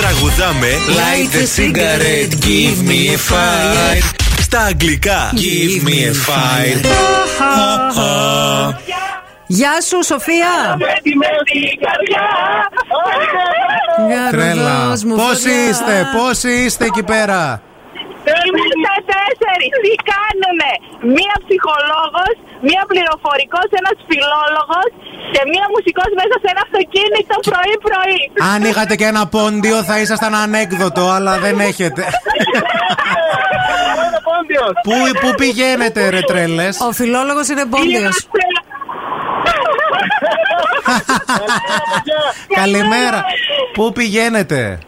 τραγουδάμε Light a cigarette, give me a fire. στα αγγλικά. Give me a fire. Γεια σου, Σοφία. Για Τρέλα. δώσ' μου Πόσοι φωτιά. είστε, πόσοι είστε εκεί πέρα; Είμαστε τέσσερις. Τι κάνουνε; Μία ψυχολόγος, μία πληροφορικός, ένας φιλόλογος και μία μουσικός μέσα σε ένα αυτοκίνητο πρωί-πρωί. Αν είχατε και ένα πόντιο θα ήσασταν ανέκδοτο, αλλά δεν έχετε. πού, πού πηγαίνετε, ρε τρέλες; Ο φιλόλογος είναι πόντιος. Καλημέρα. Πού πηγαίνετε;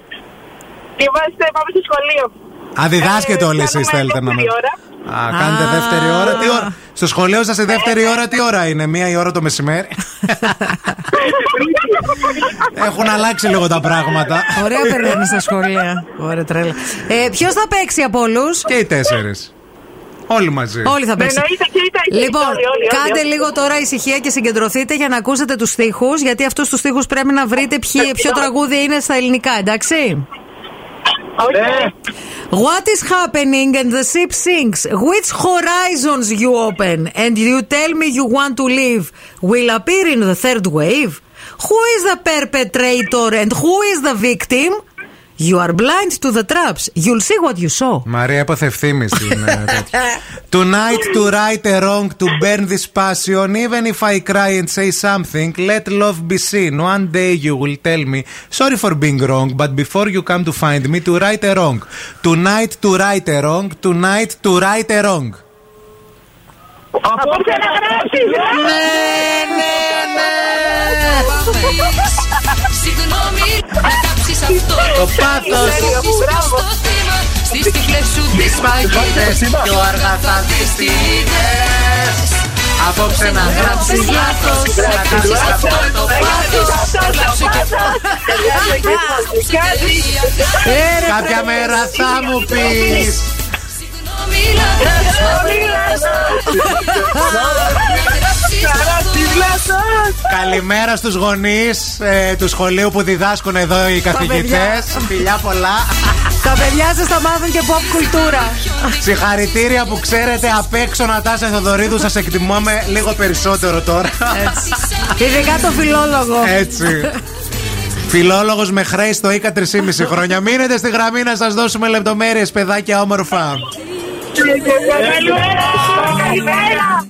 Είμαστε, πάμε στο σχολείο. Α, διδάσκετε Ε, όλοι εσείς κάνουμε θέλετε να με... δεύτερη ώρα. Α, κάνετε Α. δεύτερη ώρα. Τι ώρα. Στο σχολείο σας η δεύτερη ώρα τι ώρα είναι, μία η ώρα το μεσημέρι; Έχουν αλλάξει λίγο τα πράγματα. Ωραία περνάνε στα σχολεία. Ωραία τρέλα. Ε, Ποιος θα παίξει από όλους; Και οι τέσσερις. Όλοι μαζί. Όλοι θα παίξουν. Εννοείται και ήταν και Λοιπόν, όλοι, όλοι, όλοι, κάντε όλοι. λίγο τώρα ησυχία και συγκεντρωθείτε για να ακούσετε τους στίχους Γιατί αυτούς τους στίχους πρέπει να βρείτε ποιοι- ποιο τραγούδι είναι στα ελληνικά, εντάξει; What is happening and the ship sinks? Which horizons you open and you tell me you want to live will appear in the third wave? Who is the perpetrator and who is the victim? You are blind to the traps. You'll see what you saw. Μαρία, έπαθε ευθύμη στην. ε, τέτοια. Tonight to right a wrong, to burn this passion. Even if I cry and say something, let love be seen. One day you will tell me, sorry for being wrong, but before you come to find me, to right a wrong. Tonight to right a wrong, tonight to right a wrong. Απόψε να γράψεις, ε! Ναι, ναι, ναι. Συγγνώμη, να κάψεις αυτό Το πάθος. Μπράβο. στο θύμα Στις τυφλές σου τις Μαγείτες πιο αργά θα δεις τις είδες. Απόψε να γράψεις λάθος, να κάνεις αυτό το πάθος. Κάποια μέρα θα μου πεις. Συγγνώμη, Καλημέρα στους γονείς ε, του σχολείου που διδάσκουν εδώ οι καθηγητές. Φιλιά πολλά. Τα παιδιά σας θα μάθουν και pop κουλτούρα. Συγχαρητήρια που ξέρετε απ' έξω Νατάσα Θεοδωρίδου Σας εκτιμούμε λίγο περισσότερο τώρα. Ειδικά το φιλόλογο. Έτσι. Φιλόλογος με χρέη στο ΙΚΑ 3,5 χρόνια. Μείνετε στη γραμμή να σας δώσουμε λεπτομέρειες παιδάκια όμορφα. Καλημέρα! Καλημέρα!